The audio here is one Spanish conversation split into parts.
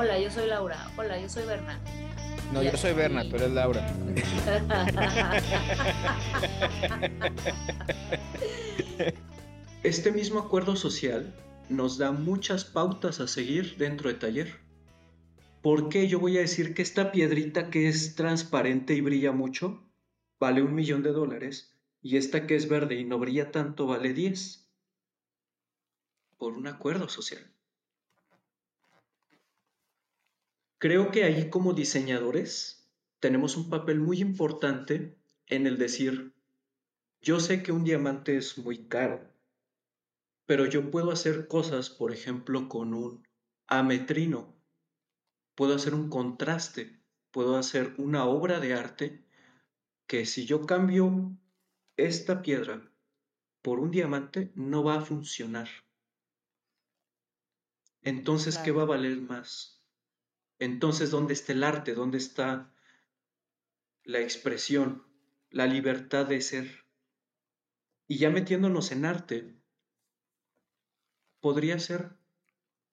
Hola, yo soy Laura. Hola, yo soy Berna. No, yo soy Berna, tú eres Laura. Este mismo acuerdo social nos da muchas pautas a seguir dentro de taller. ¿Por qué yo voy a decir que esta piedrita que es transparente y brilla mucho vale un millón de dólares y esta que es verde y no brilla tanto vale 10? Por un acuerdo social. Creo que ahí como diseñadores tenemos un papel muy importante en el decir, yo sé que un diamante es muy caro, pero yo puedo hacer cosas, por ejemplo, con un ametrino, puedo hacer un contraste, puedo hacer una obra de arte que si yo cambio esta piedra por un diamante, no va a funcionar. Entonces, ¿qué va a valer más? Entonces, ¿dónde está el arte? ¿Dónde está la expresión, la libertad de ser? Y ya metiéndonos en arte, podría ser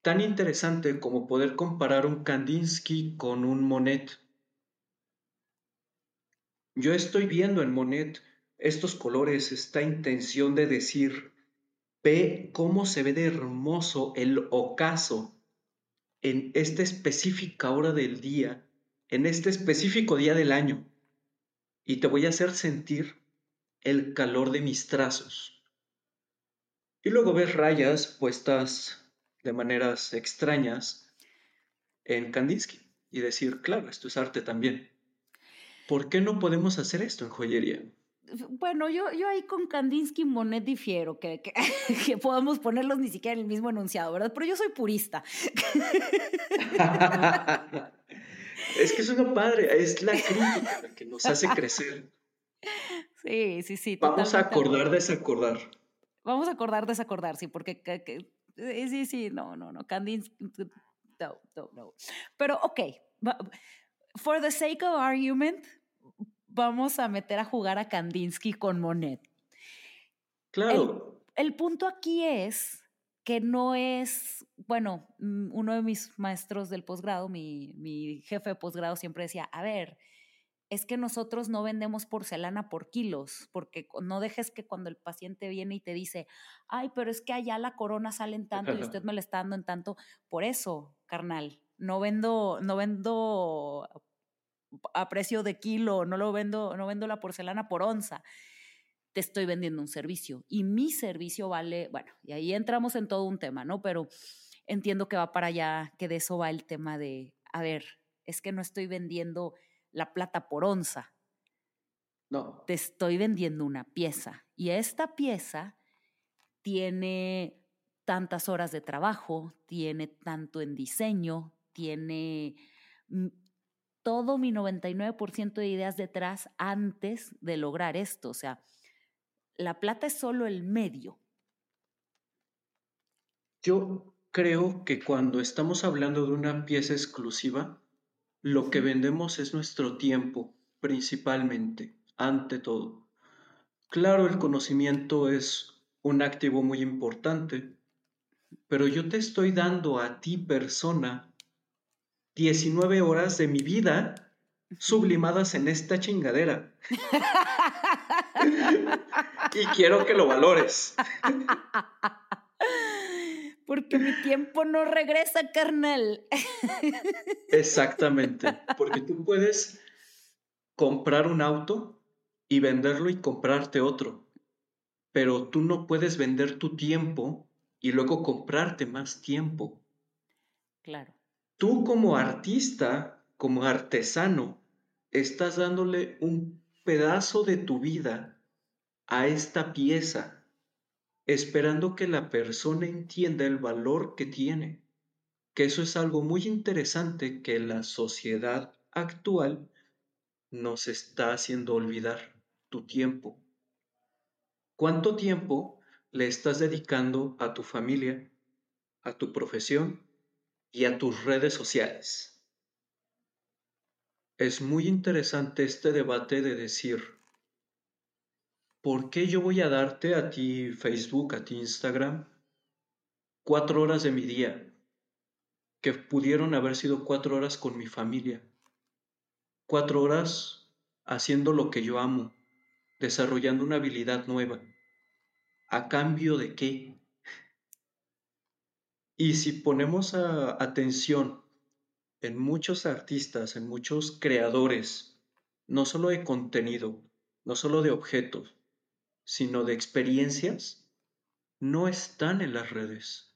tan interesante como poder comparar un Kandinsky con un Monet. Yo estoy viendo en Monet estos colores, esta intención de decir, ve cómo se ve de hermoso el ocaso en esta específica hora del día, en este específico día del año, y te voy a hacer sentir el calor de mis trazos. Y luego ves rayas puestas de maneras extrañas en Kandinsky y decir, claro, esto es arte también. ¿Por qué no podemos hacer esto en joyería? Bueno, yo, yo ahí con Kandinsky y Monet difiero, que, que, que, podamos ponerlos ni siquiera en el mismo enunciado, ¿verdad? Pero yo soy purista. es que es una padre, es la crítica la que nos hace crecer. Sí, sí, sí. Vamos a acordar, desacordar. Vamos a acordar, desacordar, sí, porque sí, sí, no, no, no, Kandinsky, no, no, no. Pero, ok, for the sake of argument, vamos a meter a jugar a Kandinsky con Monet. Claro. El, el, punto aquí es que no es, bueno, mm, uno de mis maestros del posgrado, mi, mi jefe de posgrado siempre decía, a ver, es que nosotros no vendemos porcelana por kilos, porque no dejes que cuando el paciente viene y te dice, ay, pero es que allá la corona sale en tanto y usted me la está dando en tanto, por eso, carnal, no vendo, no vendo a precio de kilo, no lo vendo, no vendo la porcelana por onza. Te estoy vendiendo un servicio y mi servicio vale, bueno, y ahí entramos en todo un tema, ¿no? Pero entiendo que va para allá, que de eso va el tema de, a ver, es que no estoy vendiendo la plata por onza. No. Te estoy vendiendo una pieza y esta pieza tiene tantas horas de trabajo, tiene tanto en diseño, tiene todo mi 99% de ideas detrás antes de lograr esto. O sea, la plata es solo el medio. Yo creo que cuando estamos hablando de una pieza exclusiva, lo que vendemos es nuestro tiempo, principalmente, ante todo. Claro, el conocimiento es un activo muy importante, pero yo te estoy dando a ti, persona, 19 horas de mi vida sublimadas en esta chingadera. y quiero que lo valores. Porque mi tiempo no regresa, carnal. Exactamente. Porque tú puedes comprar un auto y venderlo y comprarte otro. Pero tú no puedes vender tu tiempo y luego comprarte más tiempo. Claro tú como artista, como artesano, estás dándole un pedazo de tu vida a esta pieza, esperando que la persona entienda el valor que tiene, que eso es algo muy interesante que la sociedad actual nos está haciendo olvidar tu tiempo. ¿Cuánto tiempo le estás dedicando a tu familia, a tu profesión y a tus redes sociales. Es muy interesante este debate de decir, ¿por qué yo voy a darte a ti Facebook, a ti Instagram, cuatro horas de mi día? que pudieron haber sido cuatro horas con mi familia, cuatro horas haciendo lo que yo amo, desarrollando una habilidad nueva. ¿A cambio de qué? Y si ponemos atención en muchos artistas, en muchos creadores, no solo de contenido, no solo de objetos, sino de experiencias, no están en las redes.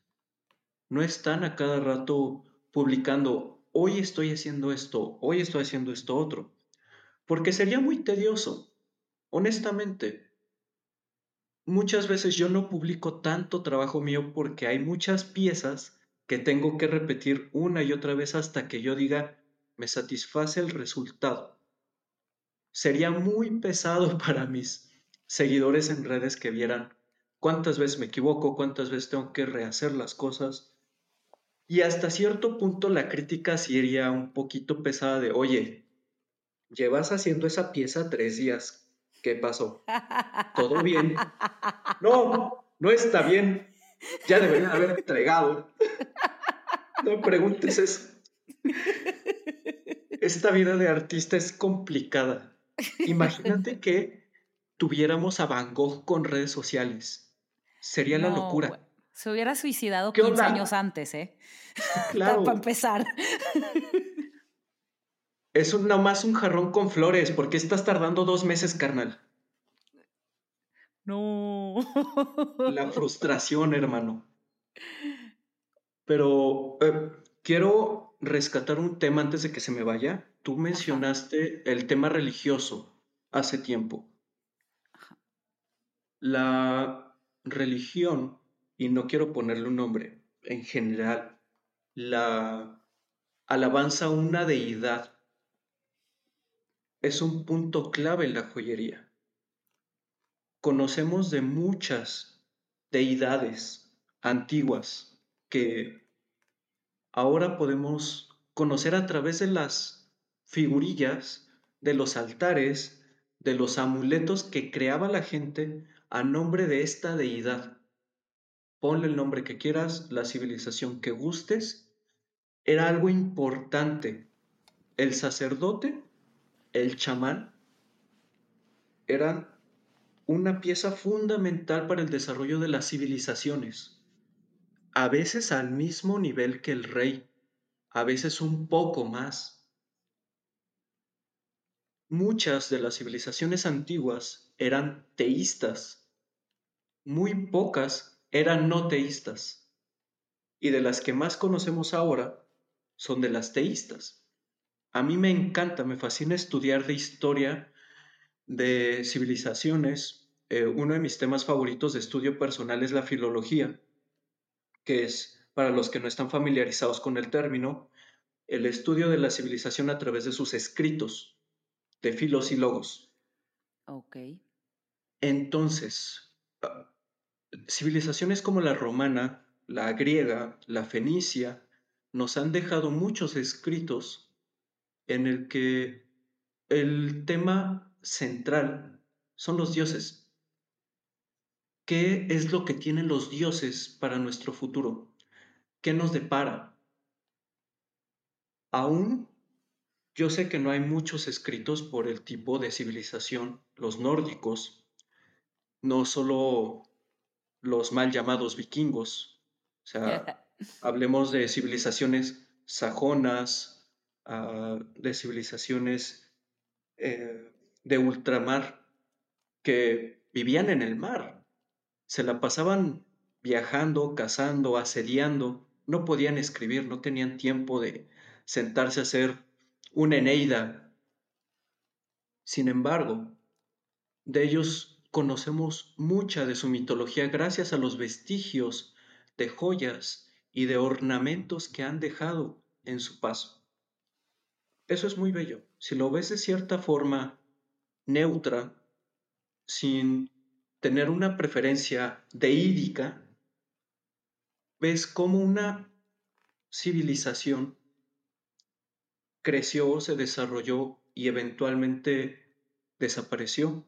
No están a cada rato publicando, hoy estoy haciendo esto, hoy estoy haciendo esto otro. Porque sería muy tedioso, honestamente. Muchas veces yo no publico tanto trabajo mío porque hay muchas piezas que tengo que repetir una y otra vez hasta que yo diga, me satisface el resultado. Sería muy pesado para mis seguidores en redes que vieran cuántas veces me equivoco, cuántas veces tengo que rehacer las cosas. Y hasta cierto punto la crítica sería un poquito pesada de, oye, llevas haciendo esa pieza tres días, ¿qué pasó? ¿Todo bien? No, no está bien. Ya deberían haber entregado. No me preguntes eso. Esta vida de artista es complicada. Imagínate que tuviéramos a Van Gogh con redes sociales. Sería la locura. Se hubiera suicidado 15 años antes, ¿eh? Claro. Para empezar. Es un, más un jarrón con flores. ¿Por qué estás tardando dos meses, carnal? No. La frustración, hermano. Pero eh, quiero rescatar un tema antes de que se me vaya. Tú mencionaste el tema religioso hace tiempo. La religión, y no quiero ponerle un nombre, en general, la alabanza a una deidad es un punto clave en la joyería conocemos de muchas deidades antiguas que ahora podemos conocer a través de las figurillas, de los altares, de los amuletos que creaba la gente a nombre de esta deidad. Ponle el nombre que quieras, la civilización que gustes, era algo importante. El sacerdote, el chamán, eran una pieza fundamental para el desarrollo de las civilizaciones, a veces al mismo nivel que el rey, a veces un poco más. Muchas de las civilizaciones antiguas eran teístas, muy pocas eran no teístas, y de las que más conocemos ahora son de las teístas. A mí me encanta, me fascina estudiar de historia de civilizaciones, eh, uno de mis temas favoritos de estudio personal es la filología, que es, para los que no están familiarizados con el término, el estudio de la civilización a través de sus escritos, de filos y logos. Ok. Entonces, ah, civilizaciones como la romana, la griega, la fenicia, nos han dejado muchos escritos en el que el tema central son los dioses. ¿Qué es lo que tienen los dioses para nuestro futuro? ¿Qué nos depara? Aún yo sé que no hay muchos escritos por el tipo de civilización, los nórdicos, no solo los mal llamados vikingos, o sea, hablemos de civilizaciones sajonas, de civilizaciones eh, de ultramar que vivían en el mar, se la pasaban viajando, cazando, asediando, no podían escribir, no tenían tiempo de sentarse a hacer una Eneida. Sin embargo, de ellos conocemos mucha de su mitología gracias a los vestigios de joyas y de ornamentos que han dejado en su paso. Eso es muy bello. Si lo ves de cierta forma neutra, sin tener una preferencia deídica, ves cómo una civilización creció, se desarrolló y eventualmente desapareció,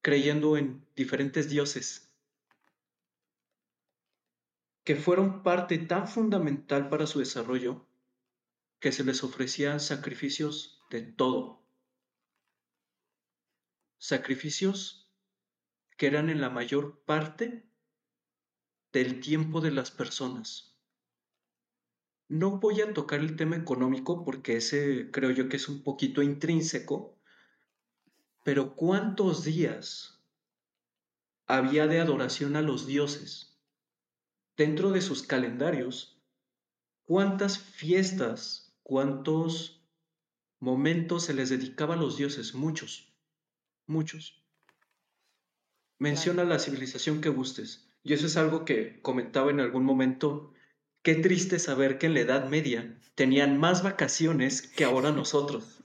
creyendo en diferentes dioses. que fueron parte tan fundamental para su desarrollo que se les ofrecían sacrificios de todo. Sacrificios que eran en la mayor parte del tiempo de las personas. No voy a tocar el tema económico porque ese creo yo que es un poquito intrínseco, pero ¿cuántos días había de adoración a los dioses? Dentro de sus calendarios, ¿cuántas fiestas, cuántos momentos se les dedicaba a los dioses? Muchos, muchos. Menciona la civilización que gustes. Y eso es algo que comentaba en algún momento. Qué triste saber que en la Edad Media tenían más vacaciones que ahora nosotros.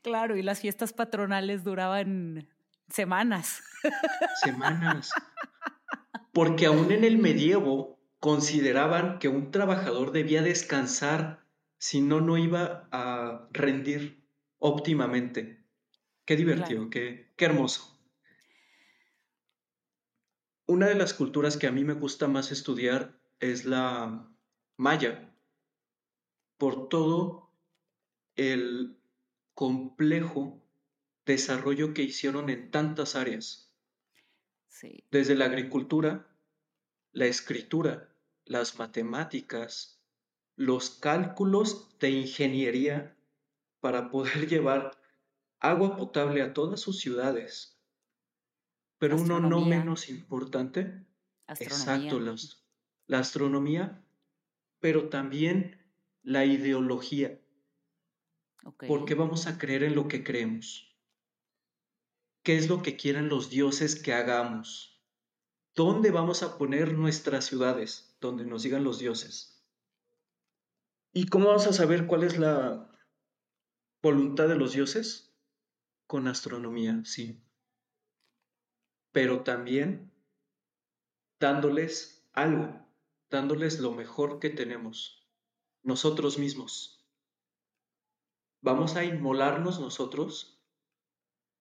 Claro, y las fiestas patronales duraban semanas. Semanas. Porque aún en el medievo consideraban que un trabajador debía descansar, si no, no iba a rendir óptimamente. Qué divertido, qué, qué hermoso. Una de las culturas que a mí me gusta más estudiar es la maya, por todo el complejo desarrollo que hicieron en tantas áreas. Desde la agricultura, la escritura, las matemáticas, los cálculos de ingeniería para poder llevar agua potable a todas sus ciudades pero uno no menos importante, exacto, la astronomía, pero también la ideología. Porque vamos a creer en lo que creemos. ¿Qué es lo que quieren los dioses que hagamos? ¿Dónde vamos a poner nuestras ciudades? Donde nos digan los dioses. ¿Y cómo vamos a saber cuál es la voluntad de los dioses? Con astronomía, sí pero también dándoles algo, dándoles lo mejor que tenemos, nosotros mismos. Vamos a inmolarnos nosotros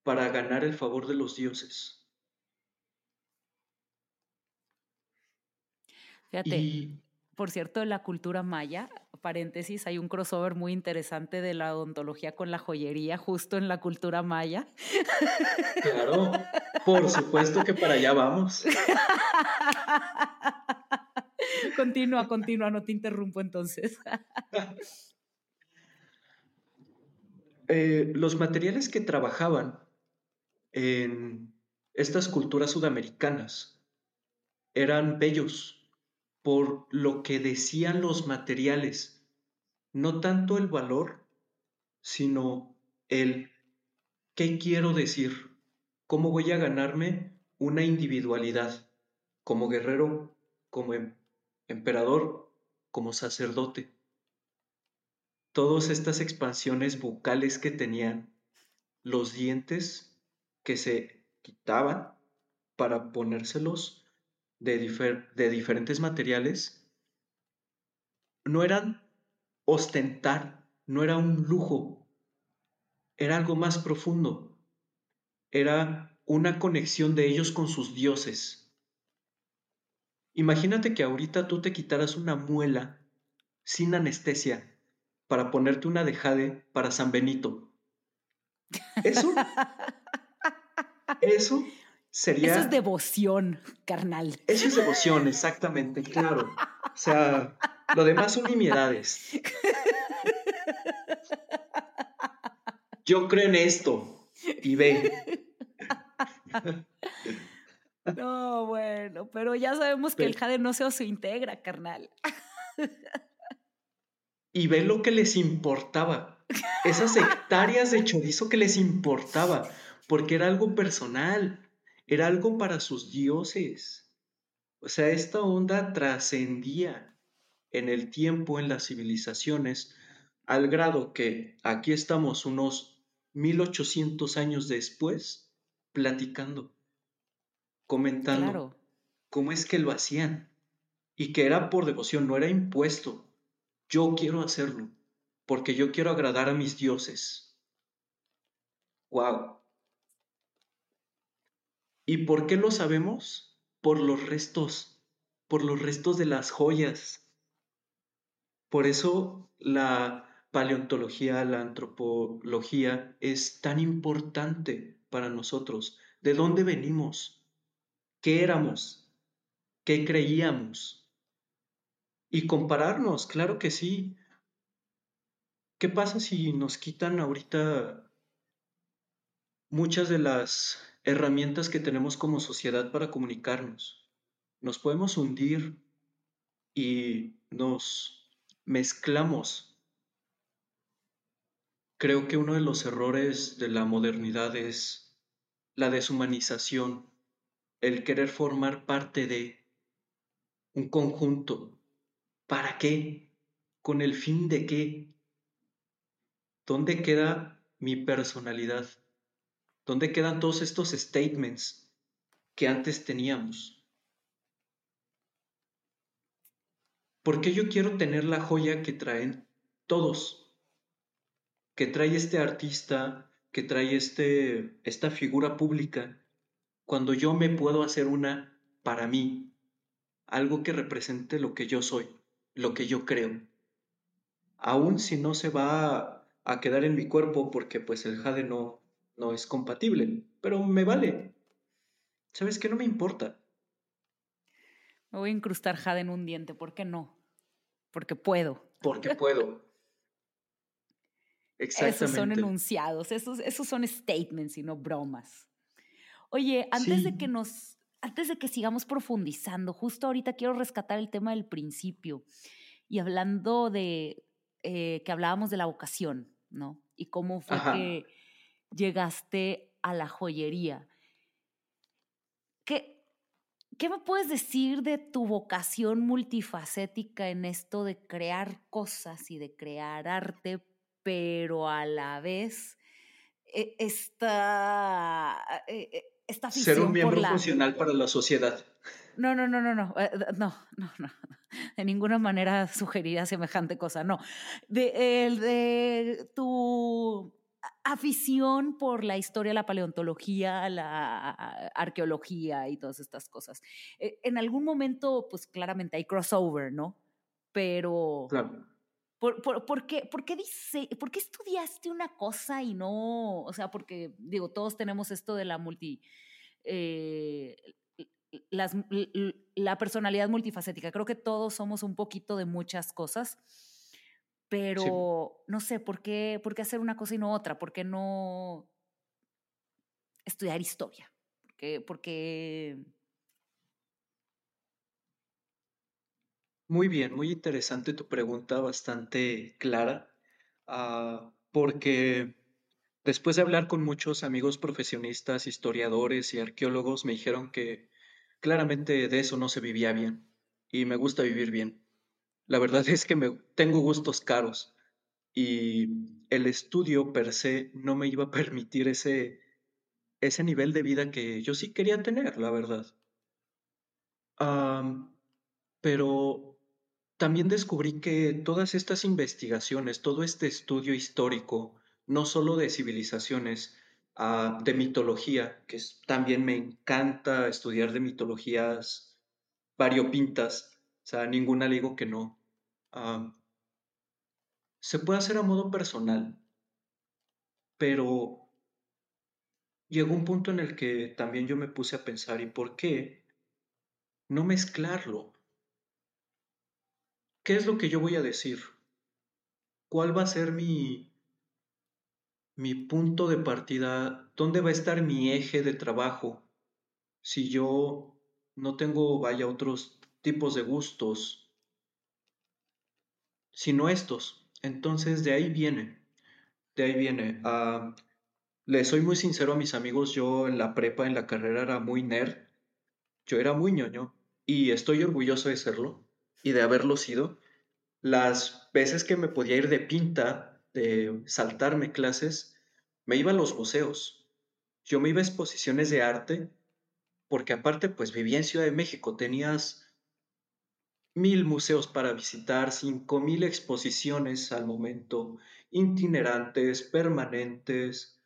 para ganar el favor de los dioses. Fíjate, por cierto, la cultura maya, paréntesis, hay un crossover muy interesante de la odontología con la joyería, justo en la cultura maya. Claro, por supuesto que para allá vamos. Continúa, continúa, no te interrumpo entonces. Eh, los materiales que trabajaban en estas culturas sudamericanas eran bellos, por lo que decían los materiales, no tanto el valor, sino el qué quiero decir, cómo voy a ganarme una individualidad como guerrero, como em-, emperador, como sacerdote. Todas estas expansiones bucales que tenían, los dientes que se quitaban para ponérselos de, diferentes materiales no eran ostentar, no era un lujo, era algo más profundo, era una conexión de ellos con sus dioses. Imagínate que ahorita tú te quitaras una muela sin anestesia para ponerte una de jade para San Benito. Eso, eso eso es devoción, carnal. Eso es devoción, exactamente, claro. O sea, lo demás son nimiedades. Yo creo en esto y ve. No, bueno, pero ya sabemos que el jade no se integra, carnal. Y ve lo que les importaba. Esas hectáreas de chorizo que les importaba, porque era algo personal era algo para sus dioses. O sea, esta onda trascendía en el tiempo, en las civilizaciones, al grado que aquí estamos unos 1800 años después, platicando, comentando cómo es que lo hacían y que era por devoción, no era impuesto. Yo quiero hacerlo porque yo quiero agradar a mis dioses. ¡Wow! ¿Y por qué lo sabemos? por los restos, por los restos de las joyas. Por eso la paleontología, la antropología es tan importante para nosotros. ¿De dónde venimos? ¿Qué éramos? ¿Qué creíamos? Y compararnos, claro que sí. ¿Qué pasa si nos quitan ahorita muchas de las herramientas que tenemos como sociedad para comunicarnos? Nos podemos hundir y nos mezclamos Creo que uno de los errores de la modernidad es la deshumanización, el querer formar parte de un conjunto. ¿Para qué? ¿Con el fin de qué? ¿Dónde queda mi personalidad? ¿Dónde quedan todos estos statements que antes teníamos? ¿Por qué yo quiero tener la joya que traen todos? que trae este artista, que trae este, esta figura pública, cuando yo me puedo hacer una para mí, algo que represente lo que yo soy, lo que yo creo. Aún si no se va a quedar en mi cuerpo porque pues el jade no, no es compatible, pero me vale. ¿Sabes qué? No me importa. Me voy a incrustar jade en un diente, ¿por qué no? Porque puedo. Porque puedo. Esos son enunciados, esos, esos son statements y no bromas. Oye, antes de que nos, antes de que sigamos profundizando, justo ahorita quiero rescatar el tema del principio y hablando de eh, que hablábamos de la vocación, ¿no? Y cómo fue que llegaste a la joyería. ¿Qué, ¿Qué me puedes decir de tu vocación multifacética en esto de crear cosas y de crear arte pero a la vez eh, esta, eh, eh, esta Ser un miembro funcional para la sociedad. No, no, no, no, no, no, no, no, de ninguna manera sugeriría semejante cosa, no. De, el, de tu afición por la historia, la paleontología, la arqueología y todas estas cosas. En algún momento, pues claramente hay crossover, ¿no? Pero... Claro ¿Por, qué, por, qué dice, ¿Por qué estudiaste una cosa y no? O sea, porque, digo, todos tenemos esto de la multi. Eh, las, la personalidad multifacética. Creo que todos somos un poquito de muchas cosas, pero no sé, ¿por qué, ¿por qué hacer una cosa y no otra? ¿Por qué no estudiar historia? Porque, porque Muy bien, muy interesante tu pregunta, bastante clara, ah, porque después de hablar con muchos amigos profesionistas, historiadores y arqueólogos, me dijeron que claramente de eso no se vivía bien y me gusta vivir bien. La verdad es que me, tengo gustos caros y el estudio per se no me iba a permitir ese, ese nivel de vida que yo sí quería tener, la verdad. pero también descubrí que todas estas investigaciones, todo este estudio histórico, no solo de civilizaciones, ah, de mitología, que también me encanta estudiar de mitologías variopintas, sea, ninguna le digo que no, se puede hacer a modo personal, pero llegó un punto en el que también yo me puse a pensar, ¿y por qué no mezclarlo? ¿Qué es lo que yo voy a decir? ¿Cuál va a ser mi, mi punto de partida? ¿Dónde va a estar mi eje de trabajo? Si yo no tengo, vaya, otros tipos de gustos, sino estos. Entonces de ahí viene, de ahí viene. Uh, le soy muy sincero a mis amigos, yo en la prepa, en la carrera era muy nerd, yo era muy ñoño y estoy orgulloso de serlo y de haberlo sido, las veces que me podía ir de pinta, de saltarme clases, me iba a los museos. Yo me iba a exposiciones de arte, porque aparte pues vivía en Ciudad de México, tenías mil museos para visitar, cinco mil exposiciones al momento, itinerantes, permanentes.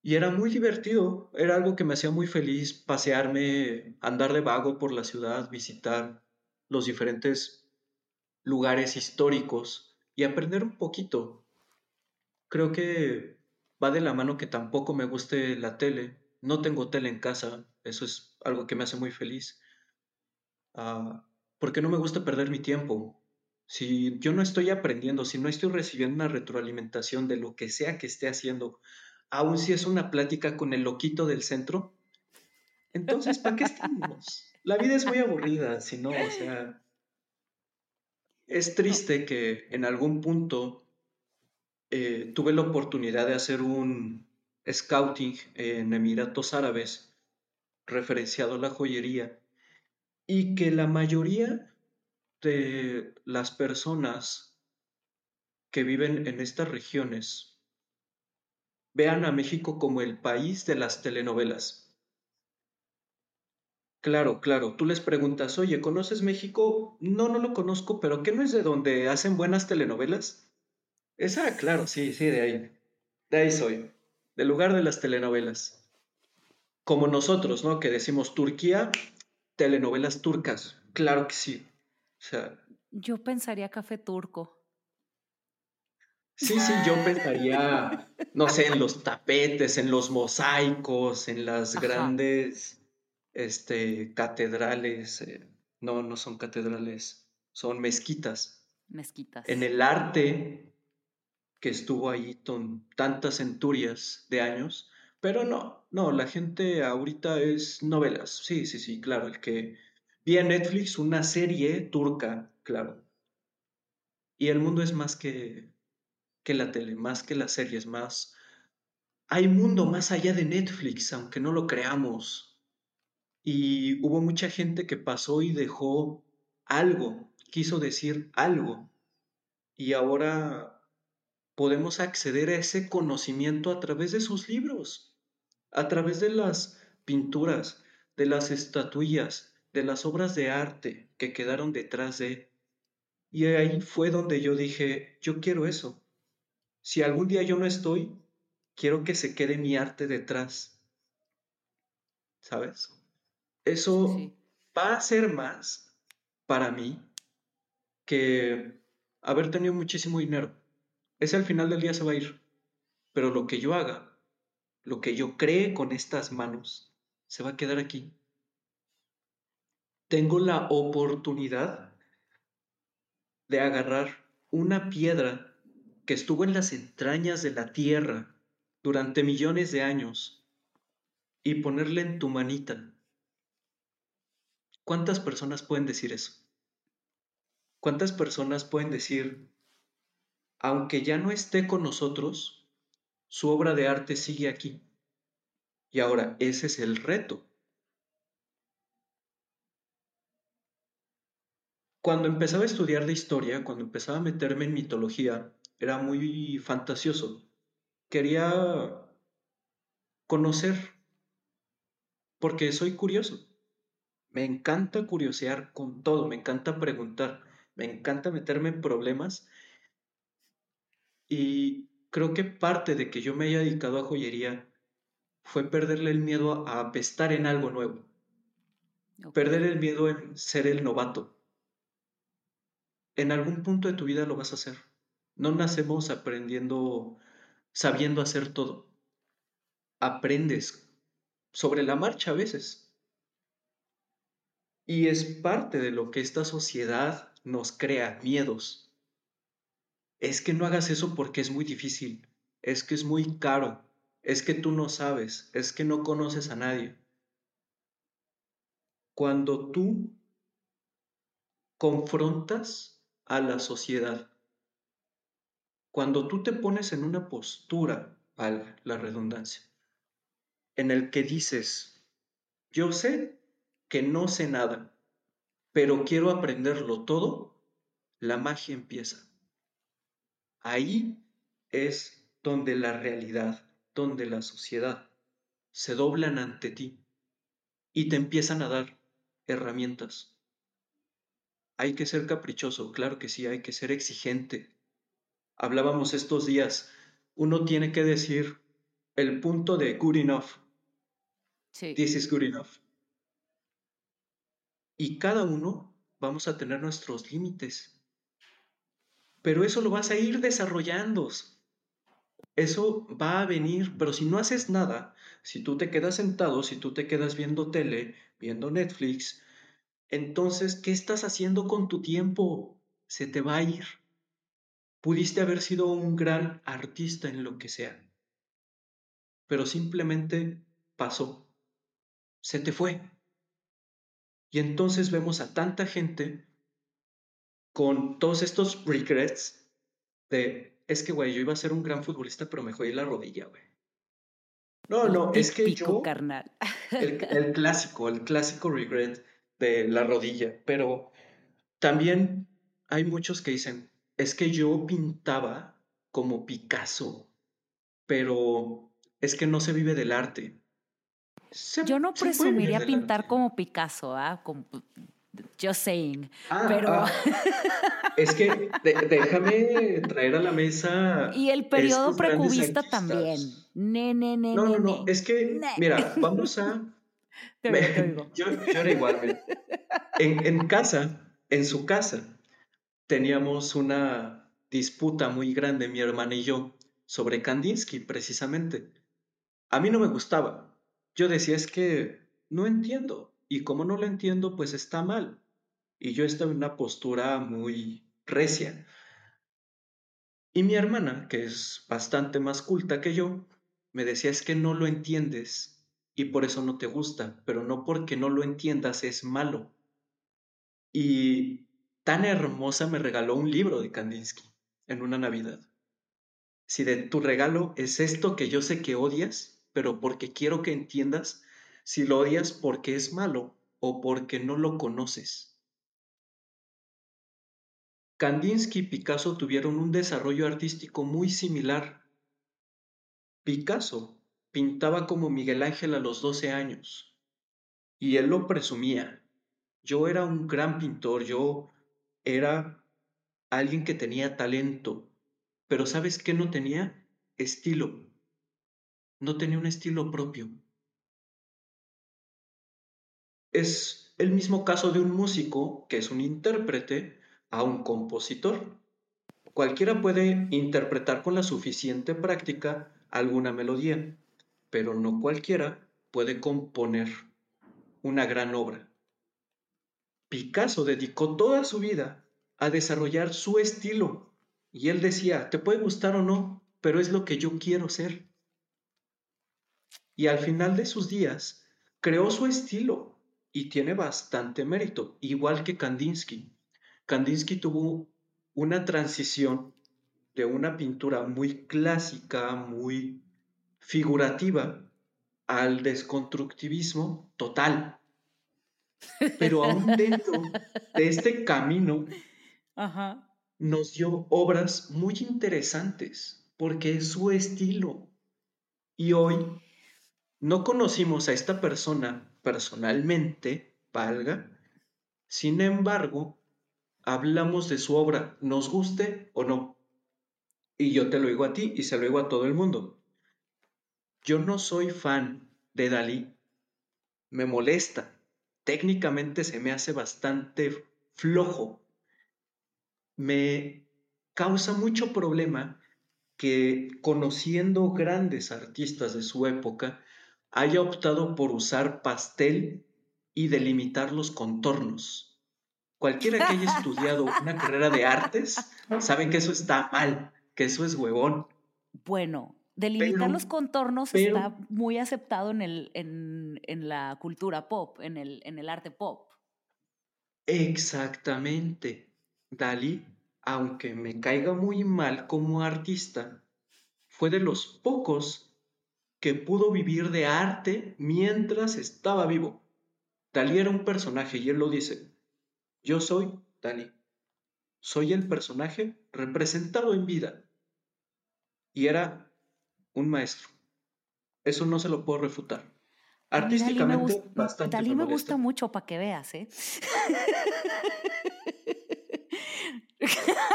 Y era muy divertido, era algo que me hacía muy feliz pasearme, andar de vago por la ciudad, visitar los diferentes lugares históricos y aprender un poquito. Creo que va de la mano que tampoco me guste la tele. No tengo tele en casa, eso es algo que me hace muy feliz. Ah, porque no me gusta perder mi tiempo. Si yo no estoy aprendiendo, si no estoy recibiendo una retroalimentación de lo que sea que esté haciendo, aun si es una plática con el loquito del centro, entonces, ¿para qué estamos? La vida es muy aburrida, si no, o sea, es triste que en algún punto eh, tuve la oportunidad de hacer un scouting en Emiratos Árabes referenciado a la joyería y que la mayoría de las personas que viven en estas regiones vean a México como el país de las telenovelas. Claro, claro, tú les preguntas, oye, ¿conoces México? No, no lo conozco, pero ¿qué no es de donde hacen buenas telenovelas? Esa, claro, sí, sí, de ahí. De ahí soy, del lugar de las telenovelas. Como nosotros, ¿no? Que decimos Turquía, telenovelas turcas. Claro que sí. O sea. Yo pensaría café turco. Sí, sí, yo pensaría, no sé, en los tapetes, en los mosaicos, en las grandes este, catedrales. Eh, no, no son catedrales, son mezquitas. Mezquitas. En el arte que estuvo ahí con tantas centurias de años, pero no, no, la gente ahorita es novelas. Sí, sí, sí, claro, el que vi en Netflix una serie turca, claro. Y el mundo es más que, que la tele, más que las series, más... Hay mundo más allá de Netflix, aunque no lo creamos. Y hubo mucha gente que pasó y dejó algo, quiso decir algo. Y ahora podemos acceder a ese conocimiento a través de sus libros a través de las pinturas, de las estatuillas, de las obras de arte que quedaron detrás de... Y ahí fue donde yo dije, yo quiero eso. Si algún día yo no estoy, quiero que se quede mi arte detrás. ¿Sabes? Eso va a ser más para mí que haber tenido muchísimo dinero. Ese al final del día se va a ir. Pero lo que yo haga lo que yo cree con estas manos se va a quedar aquí. Tengo la oportunidad de agarrar una piedra que estuvo en las entrañas de la tierra durante millones de años y ponerla en tu manita. ¿Cuántas personas pueden decir eso? ¿Cuántas personas pueden decir, aunque ya no esté con nosotros, su obra de arte sigue aquí. Y ahora, ese es el reto. Cuando empezaba a estudiar de historia, cuando empezaba a meterme en mitología, era muy fantasioso. Quería conocer, porque soy curioso. Me encanta curiosear con todo, me encanta preguntar, me encanta meterme en problemas. Y creo que parte de que yo me haya dedicado a joyería fue perderle el miedo a apestar en algo nuevo. Perder el miedo en ser el novato. En algún punto de tu vida lo vas a hacer. No nacemos aprendiendo, sabiendo hacer todo. Aprendes sobre la marcha a veces. Y es parte de lo que esta sociedad nos crea, miedos es que no hagas eso porque es muy difícil, es que es muy caro, es que tú no sabes, es que no conoces a nadie. Cuando tú confrontas a la sociedad, cuando tú te pones en una postura, valga la redundancia, en el que dices, yo sé que no sé nada, pero quiero aprenderlo todo, la magia empieza. Ahí es donde la realidad, donde la sociedad se doblan ante ti y te empiezan a dar herramientas. Hay que ser caprichoso, claro que sí, hay que ser exigente. Hablábamos estos días, uno tiene que decir, el punto de good enough. Sí. This is good enough. Y cada uno vamos a tener nuestros límites. Pero eso lo vas a ir desarrollando. Eso va a venir, pero si no haces nada, si tú te quedas sentado, si tú te quedas viendo tele, viendo Netflix, entonces, ¿qué estás haciendo con tu tiempo? Se te va a ir. Pudiste haber sido un gran artista en lo que sea, pero simplemente pasó. Se te fue. Y entonces vemos a tanta gente con todos estos regrets de, es que, güey, yo iba a ser un gran futbolista, pero me jodí la rodilla, güey. No, no, es que yo... carnal. El, el, clásico, el clásico regret de la rodilla, pero también hay muchos que dicen, es que yo pintaba como Picasso, pero es que no se vive del arte. yo no presumiría pintar como Picasso, ¿ah? Como, just saying. Ah, pero. ah. es que déjame traer a la mesa. Y el periodo precubista también. Ne, ne, ne, no, no, no, es que, mira, vamos a. Yo, era igual. En, en casa, en su casa, teníamos una disputa muy grande, mi hermana y yo, sobre Kandinsky, precisamente. A mí no me gustaba. Yo decía, es que no entiendo. Y como no lo entiendo, pues está mal. Y yo estaba en una postura muy recia. Y mi hermana, que es bastante más culta que yo, me decía, es que no lo entiendes y por eso no te gusta, pero no porque no lo entiendas es malo. Y tan hermosa me regaló un libro de Kandinsky en una Navidad. Si de tu regalo es esto que yo sé que odias, pero porque quiero que entiendas si lo odias porque es malo o porque no lo conoces. Kandinsky y Picasso tuvieron un desarrollo artístico muy similar. Picasso pintaba como Miguel Ángel a los 12 años y él lo presumía. Yo era un gran pintor, yo era alguien que tenía talento, pero ¿sabes qué no tenía? Estilo. No tenía un estilo propio. Es el mismo caso de un músico que es un intérprete a un compositor. Cualquiera puede interpretar con la suficiente práctica alguna melodía, pero no cualquiera puede componer una gran obra. Picasso dedicó toda su vida a desarrollar su estilo y él decía, te puede gustar o no, pero es lo que yo quiero ser. Y al final de sus días creó su estilo y tiene bastante mérito, igual que Kandinsky. Kandinsky tuvo una transición de una pintura muy clásica, muy figurativa, al desconstructivismo total. Pero aún dentro de este camino nos dio obras muy interesantes porque es su estilo. Y hoy no conocimos a esta persona personalmente, valga, sin embargo, hablamos de su obra, nos guste o no. Y yo te lo digo a ti y se lo digo a todo el mundo. Yo no soy fan de Dalí. Me molesta técnicamente se me hace bastante flojo. Me causa mucho problema que conociendo grandes artistas de su época haya optado por usar pastel y delimitar los contornos. Cualquiera que haya estudiado una carrera de artes sabe que eso está mal, que eso es huevón. Bueno, Delimitar los contornos está muy aceptado en, el, en, en, la cultura pop, en el, en el arte pop. Exactamente. Dalí, aunque me caiga muy mal como artista, fue de los pocos que pudo vivir de arte mientras estaba vivo. Dalí era un personaje y él lo dice. Yo soy Dalí. Soy el personaje representado en vida. Y era un maestro. Eso no se lo puedo refutar. Artísticamente, Dalí me, bastante Dalí me gusta mucho para que veas, ¿eh?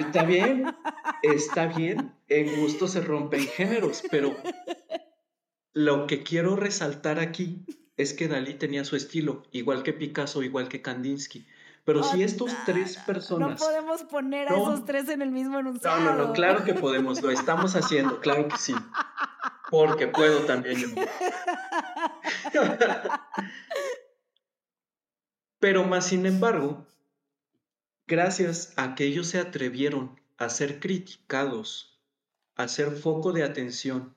Está bien, está bien. En gusto se rompen géneros, pero lo que quiero resaltar aquí es que Dalí tenía su estilo, igual que Picasso, igual que Kandinsky. Pero si estos tres personas... No podemos poner a esos tres en el mismo enunciado. No, no, no, claro que podemos, lo estamos haciendo, claro que sí. Porque puedo también yo. Pero más sin embargo, gracias a que ellos se atrevieron a ser criticados, a ser foco de atención,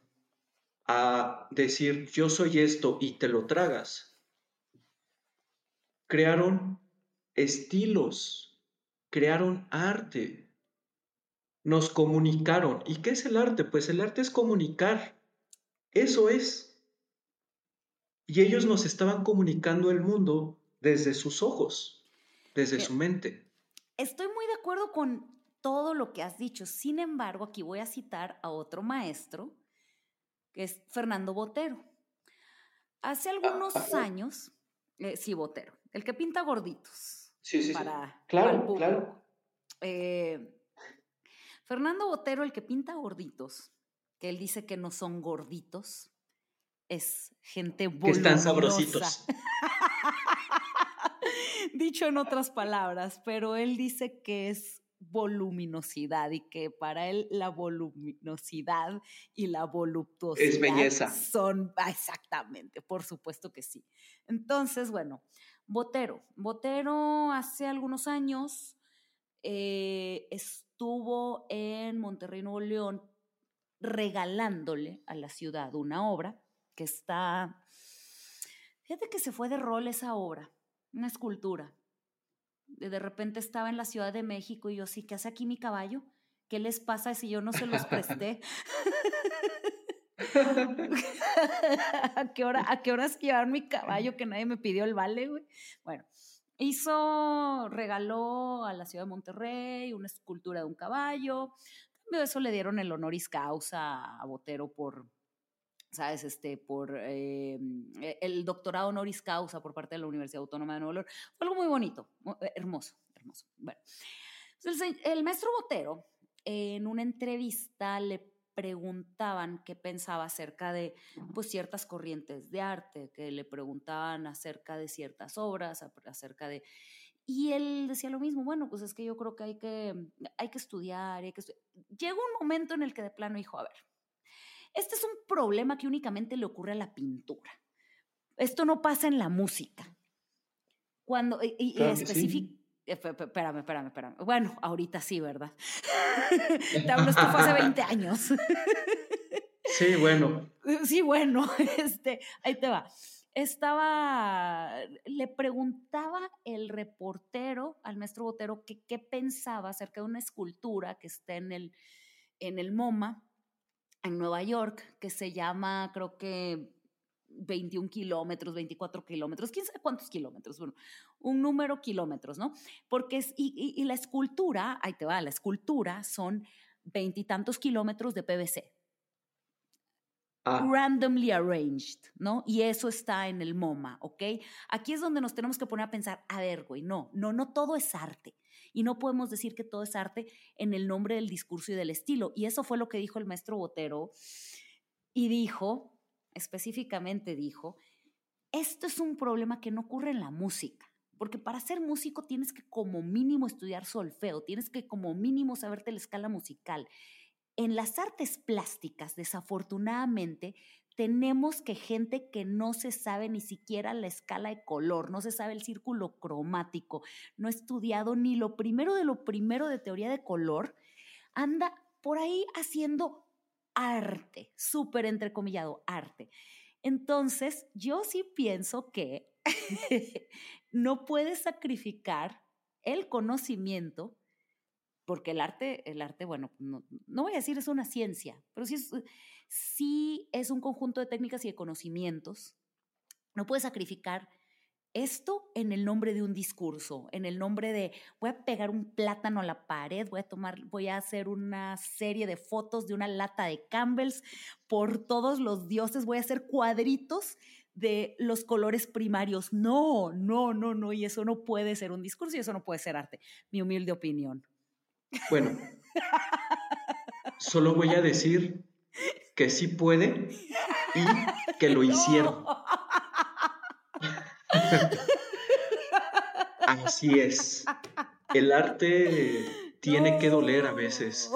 a decir yo soy esto y te lo tragas, crearon estilos, crearon arte, nos comunicaron. ¿Y qué es el arte? Pues el arte es comunicar. Eso es. Y ellos nos estaban comunicando el mundo desde sus ojos, desde su mente. Estoy muy de acuerdo con todo lo que has dicho. Sin embargo, aquí voy a citar a otro maestro, que es Fernando Botero. Hace algunos años, eh, sí, Botero, el que pinta gorditos. Sí, sí, para, Claro, claro. Eh, Fernando Botero, el que pinta gorditos, que él dice que no son gorditos, es gente voluminosa. Que están sabrositos. Dicho en otras palabras, pero él dice que es voluminosidad y que para él la voluminosidad y la voluptuosidad es belleza. Son ah, exactamente, por supuesto que sí. Entonces, bueno, Botero. Botero hace algunos años eh, estuvo en Monterrey, Nuevo León, regalándole a la ciudad una obra que está, fíjate que se fue de rol esa obra, una escultura. De repente estaba en la Ciudad de México y yo, sí, ¿qué hace aquí mi caballo? ¿Qué les pasa si yo no se los presté? ¿A qué hora, a qué horas llevar mi caballo que nadie me pidió el vale, güey? Bueno, hizo, regaló a la ciudad de Monterrey una escultura de un caballo. También eso le dieron el honoris causa a Botero por, ¿sabes? Este, por eh, e, el doctorado honoris causa por parte de la Universidad Autónoma de Nuevo León. Fue algo muy bonito, eh, hermoso, hermoso. Bueno, el, el maestro Botero en una entrevista le preguntaban qué pensaba acerca de pues, ciertas corrientes de arte, que le preguntaban acerca de ciertas obras, acerca de... Y él decía lo mismo, bueno, pues es que yo creo que hay que, hay que estudiar, hay que Llegó un momento en el que de plano dijo, a ver, este es un problema que únicamente le ocurre a la pintura. Esto no pasa en la música. Cuando, y, y específico, eh, espérame, espérame, espérame. Bueno, ahorita sí, ¿verdad? Te hablo, esto fue hace 20 años. sí, bueno. Sí, bueno, este, ahí te va. Estaba, le preguntaba el reportero al maestro Botero qué pensaba acerca de una escultura que está en el, en el MoMA, en Nueva York, que se llama, creo que 21 kilómetros, 24 kilómetros, quién sabe cuántos kilómetros, bueno, un número kilómetros, ¿no? Porque es, y, y, la escultura, ahí te va, la escultura son veintitantos kilómetros de PVC. Ah. Randomly arranged, ¿no? Y eso está en el MoMA, ¿ok? Aquí es donde nos tenemos que poner a pensar, a ver, güey, no, no, no todo es arte. Y no podemos decir que todo es arte en el nombre del discurso y del estilo. Y eso fue lo que dijo el maestro Botero. Y dijo, específicamente dijo, esto es un problema que no ocurre en la música, porque para ser músico tienes que como mínimo estudiar solfeo, tienes que como mínimo saberte la escala musical. En las artes plásticas, desafortunadamente, tenemos que gente que no se sabe ni siquiera la escala de color, no se sabe el círculo cromático, no ha estudiado ni lo primero de lo primero de teoría de color, anda por ahí haciendo arte, súper entrecomillado, arte. Entonces, yo sí pienso que no puedes sacrificar el conocimiento, porque el arte, el arte, bueno, no, voy a decir es una ciencia, pero sí es, sí es un conjunto de técnicas y de conocimientos. No puedes sacrificar esto en el nombre de un discurso, en el nombre de voy a pegar un plátano a la pared, voy a tomar, voy a hacer una serie de fotos de una lata de Campbell's por todos los dioses, voy a hacer cuadritos de los colores primarios. No, no, no, no, y eso no puede ser un discurso y eso no puede ser arte, mi humilde opinión. Bueno, solo voy a decir que sí puede y que lo hicieron. Así es. El arte tiene que doler a veces.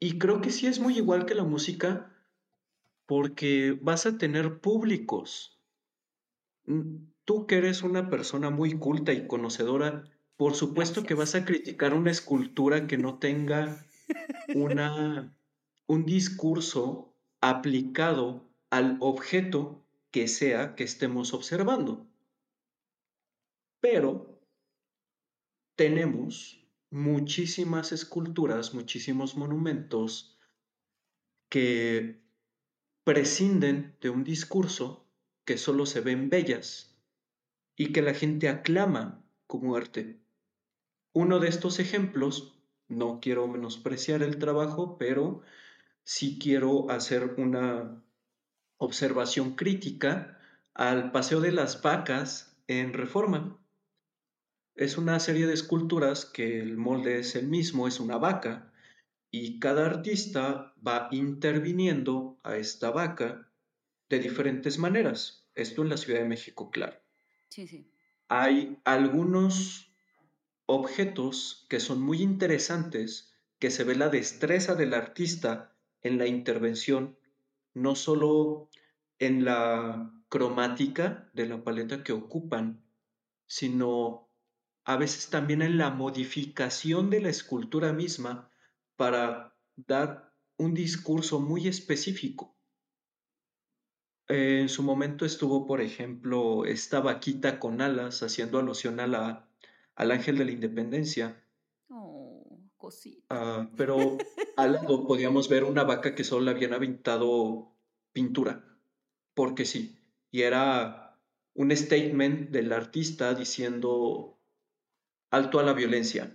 y creo que sí es muy igual que la música porque vas a tener públicos. Mm, tú que eres una persona muy culta y conocedora, por supuesto que vas a criticar una escultura que no tenga una, un discurso aplicado al objeto que sea que estemos observando. Pero tenemos muchísimas esculturas, muchísimos monumentos que prescinden de un discurso que solo se ven bellas y que la gente aclama como arte. Uno de estos ejemplos, no quiero menospreciar el trabajo, pero sí quiero hacer una observación crítica al Paseo de las Vacas en Reforma. Es una serie de esculturas que el molde es el mismo, es una vaca, y cada artista va interviniendo a esta vaca de diferentes maneras. Esto en la Ciudad de México, claro. Sí, sí. Hay algunos objetos que son muy interesantes, que se ve la destreza del artista en la intervención, no solo en la cromática de la paleta que ocupan, sino a veces también en la modificación de la escultura misma para dar un discurso muy específico. En su momento estuvo, por ejemplo, esta vaquita con alas haciendo alusión a la, al ángel de la independencia. Oh, cosita. Ah, pero al lado podíamos ver una vaca que solo le habían aventado pintura, porque sí, y era un statement del artista diciendo alto a la violencia.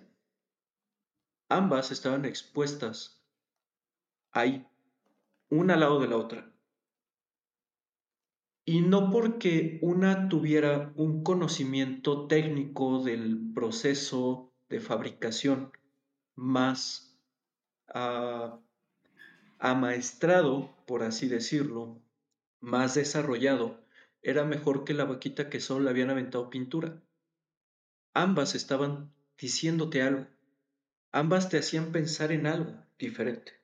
Ambas estaban expuestas ahí, una al lado de la otra. Y no porque una tuviera un conocimiento técnico del proceso de fabricación más uh, amaestrado, por así decirlo, más desarrollado, era mejor que la vaquita que solo le habían aventado pintura. Ambas estaban diciéndote algo. Ambas te hacían pensar en algo diferente.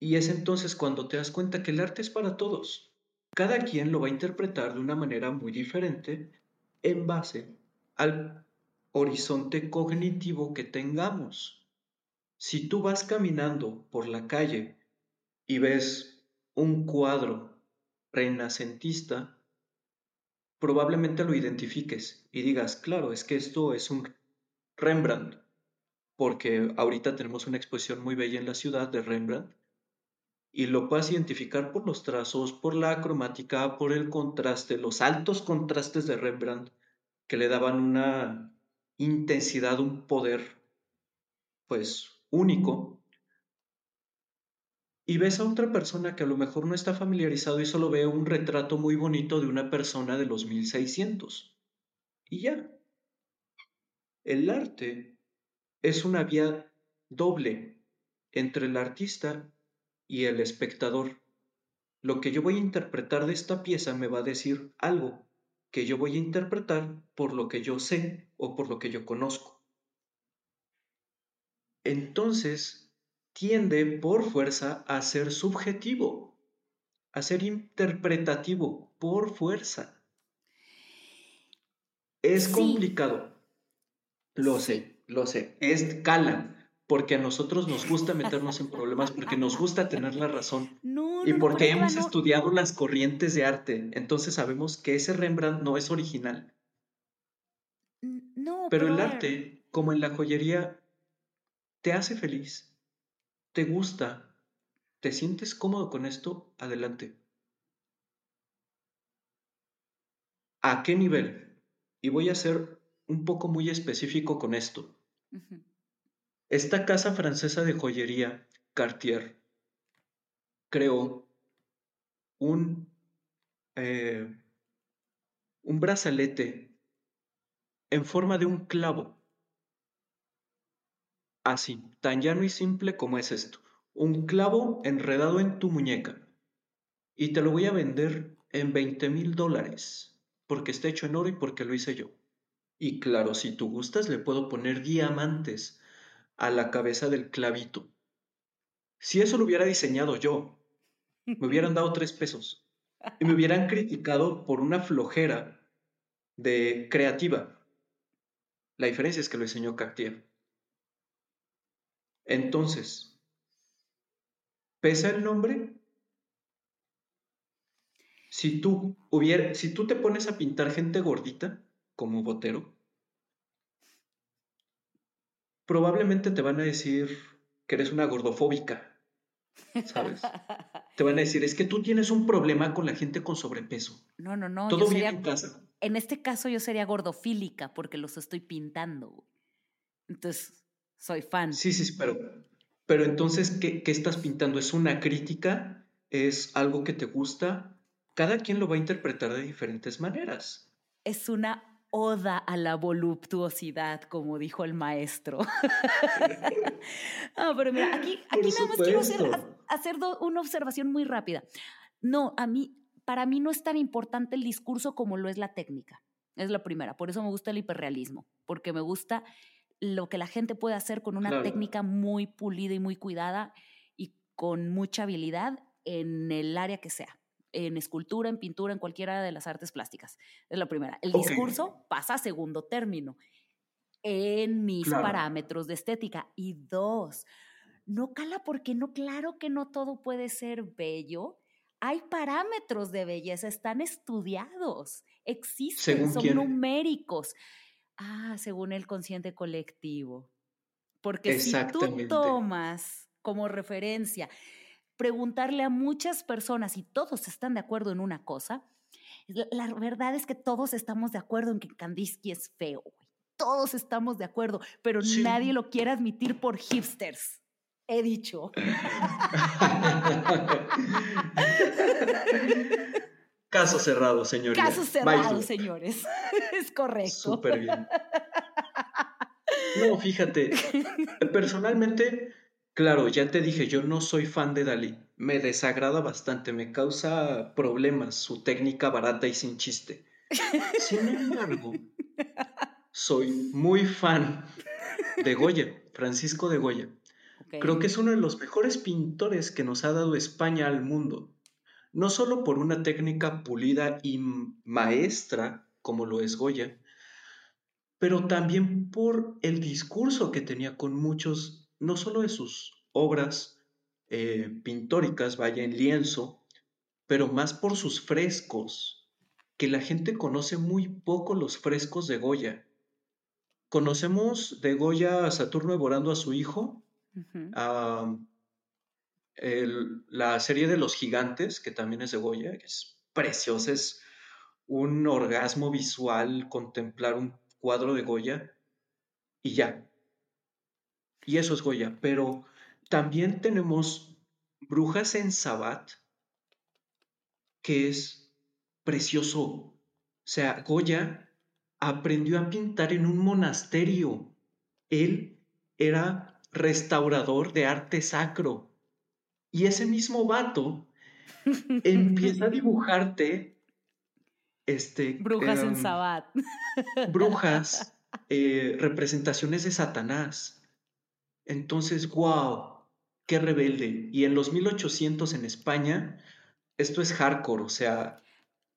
Y es entonces cuando te das cuenta que el arte es para todos. Cada quien lo va a interpretar de una manera muy diferente en base al horizonte cognitivo que tengamos. Si tú vas caminando por la calle y ves un cuadro renacentista, probablemente lo identifiques y digas, claro, es que esto es un Rembrandt, porque ahorita tenemos una exposición muy bella en la ciudad de Rembrandt, y lo puedes identificar por los trazos, por la cromática, por el contraste, los altos contrastes de Rembrandt, que le daban una intensidad, un poder, pues único, y ves a otra persona que a lo mejor no está familiarizado y solo ve un retrato muy bonito de una persona de los 1600. Y ya. El arte es una vía doble entre el artista y el espectador. Lo que yo voy a interpretar de esta pieza me va a decir algo que yo voy a interpretar por lo que yo sé o por lo que yo conozco. Entonces, tiende por fuerza a ser subjetivo, a ser interpretativo, por fuerza. Es complicado. Lo sé, lo sé. Es cala, porque a nosotros nos gusta meternos en problemas, porque nos gusta tener la razón. y porque hemos estudiado las corrientes de arte. Entonces sabemos que ese Rembrandt no es original. No, pero el arte, como en la joyería, te hace feliz te gusta, te sientes cómodo con esto, adelante. ¿A qué nivel? Y voy a ser un poco muy específico con esto. Esta casa francesa de joyería, Cartier, creó un, eh, un brazalete en forma de un clavo Así, tan llano y simple como es esto. Un clavo enredado en tu muñeca. Y te lo voy a vender en 20 mil dólares, porque está hecho en oro y porque lo hice yo. Y claro, si tú gustas, le puedo poner diamantes a la cabeza del clavito. Si eso lo hubiera diseñado yo, me hubieran dado tres pesos y me hubieran criticado por una flojera de creativa. La diferencia es que lo diseñó Cartier. Entonces, ¿pesa el nombre? Si tú, hubiera, si tú te pones a pintar gente gordita, como Botero, probablemente te van a decir que eres una gordofóbica, ¿sabes? te van a decir, es que tú tienes un problema con la gente con sobrepeso. No, no, no. Todo bien en casa. En este caso yo sería gordofílica porque los estoy pintando. Entonces, soy fan. Sí, sí, pero, pero entonces, ¿qué, ¿qué estás pintando? ¿Es una crítica? ¿Es algo que te gusta? Cada quien lo va a interpretar de diferentes maneras. Es una oda a la voluptuosidad, como dijo el maestro. ah, pero mira, aquí, aquí nada más quiero hacer, una observación muy rápida. No, a mí, para mí no es tan importante el discurso como lo es la técnica. Es la primera. Por eso me gusta el hiperrealismo, porque me gusta lo que la gente puede hacer con una técnica muy pulida y muy cuidada y con mucha habilidad en el área que sea en escultura, en pintura, en cualquiera de las artes plásticas. Es la primera. El discurso pasa a segundo término en mis parámetros de estética. Y dos, no cala porque no, claro que no todo puede ser bello. Hay parámetros de belleza, están estudiados, existen, son numéricos. Ah, según el consciente colectivo. Porque si tú tomas como referencia preguntarle a muchas personas y todos están de acuerdo en una cosa, la verdad es que todos estamos de acuerdo en que Kandinsky es feo, Todos estamos de acuerdo, pero nadie lo quiere admitir por hipsters. He dicho. Caso cerrado, señores. Caso cerrado, señores. es correcto. Súper bien. No, fíjate, personalmente Claro, ya te dije, yo no soy fan de Dalí. Me desagrada bastante, me causa problemas su técnica barata y sin chiste. Sin embargo, soy muy fan de Goya, Francisco de Goya. Creo que es uno de los mejores pintores que nos ha dado España al mundo. No solo por una técnica pulida y maestra, como lo es Goya, pero también por el discurso que tenía con muchos no solo de sus obras eh, pintóricas, vaya en lienzo, pero más por sus frescos, que la gente conoce muy poco los frescos de Goya. Conocemos de Goya a Saturno devorando a su hijo, a la serie de los gigantes, que también es de Goya, que es preciosa, es un orgasmo visual contemplar un cuadro de Goya y ya, y eso es Goya. Pero también tenemos Brujas en Sabat, que es precioso. O sea, Goya aprendió a pintar en un monasterio. Él era restaurador de arte sacro. Y ese mismo vato empieza a dibujarte este, brujas en em, Sabat. Brujas, eh, representaciones de Satanás. Entonces, wow, qué rebelde. Y en los 1800 en España, esto es hardcore, o sea...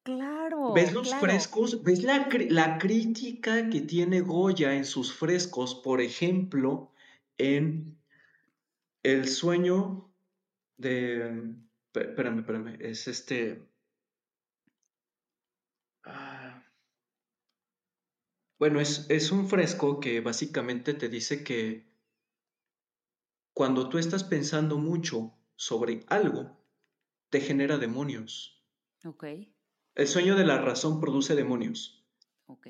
Claro. ¿Ves los frescos? ¿Ves la, la crítica que tiene Goya en sus frescos? Por ejemplo, en El sueño de... Espérame, espérame, es este... Ah, bueno, es, es un fresco que básicamente te dice que cuando tú estás pensando mucho sobre algo, te genera demonios. Ok. El sueño de la razón produce demonios. Ok.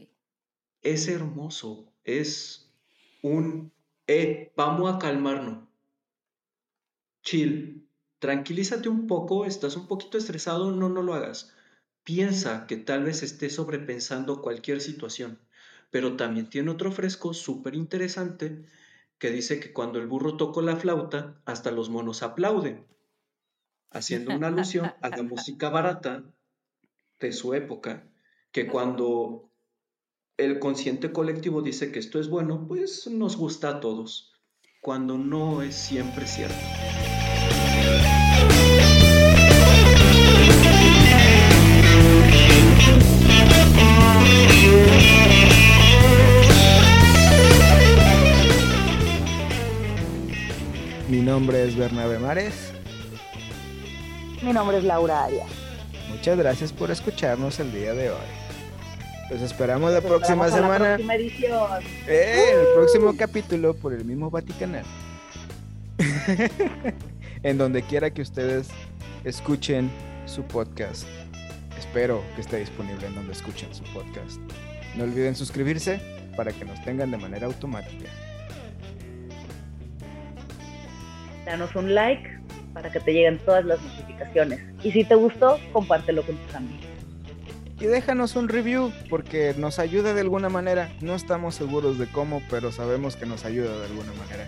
Es hermoso, es un, eh, vamos a calmarnos. Chill, tranquilízate un poco, estás un poquito estresado, no, no lo hagas. Piensa que tal vez estés sobrepensando cualquier situación, pero también tiene otro fresco súper interesante que dice que cuando el burro tocó la flauta, hasta los monos aplauden, haciendo una alusión a la música barata de su época, que cuando el consciente colectivo dice que esto es bueno, pues nos gusta a todos, cuando no es siempre cierto. Mi nombre es Bernabé Mares. Mi nombre es Laura Arias. Muchas gracias por escucharnos el día de hoy. Los esperamos la próxima semana. La próxima edición. Eh, el próximo capítulo por el mismo Vaticanal. en donde quiera que ustedes escuchen su podcast. Espero que esté disponible en donde escuchen su podcast. No olviden suscribirse para que nos tengan de manera automática. Danos un like para que te lleguen todas las notificaciones. Y si te gustó, compártelo con tus amigos. Y déjanos un review porque nos ayuda de alguna manera. No estamos seguros de cómo, pero sabemos que nos ayuda de alguna manera.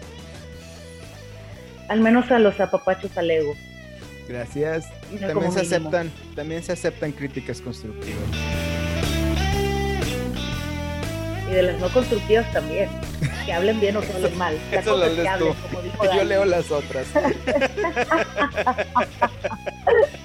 Al menos a los apapachos al ego. Gracias. también se aceptan, también se aceptan críticas constructivas. Y de las no constructivas también. Que hablen bien o que hablen mal. Eso lo lees tú. Yo leo las otras.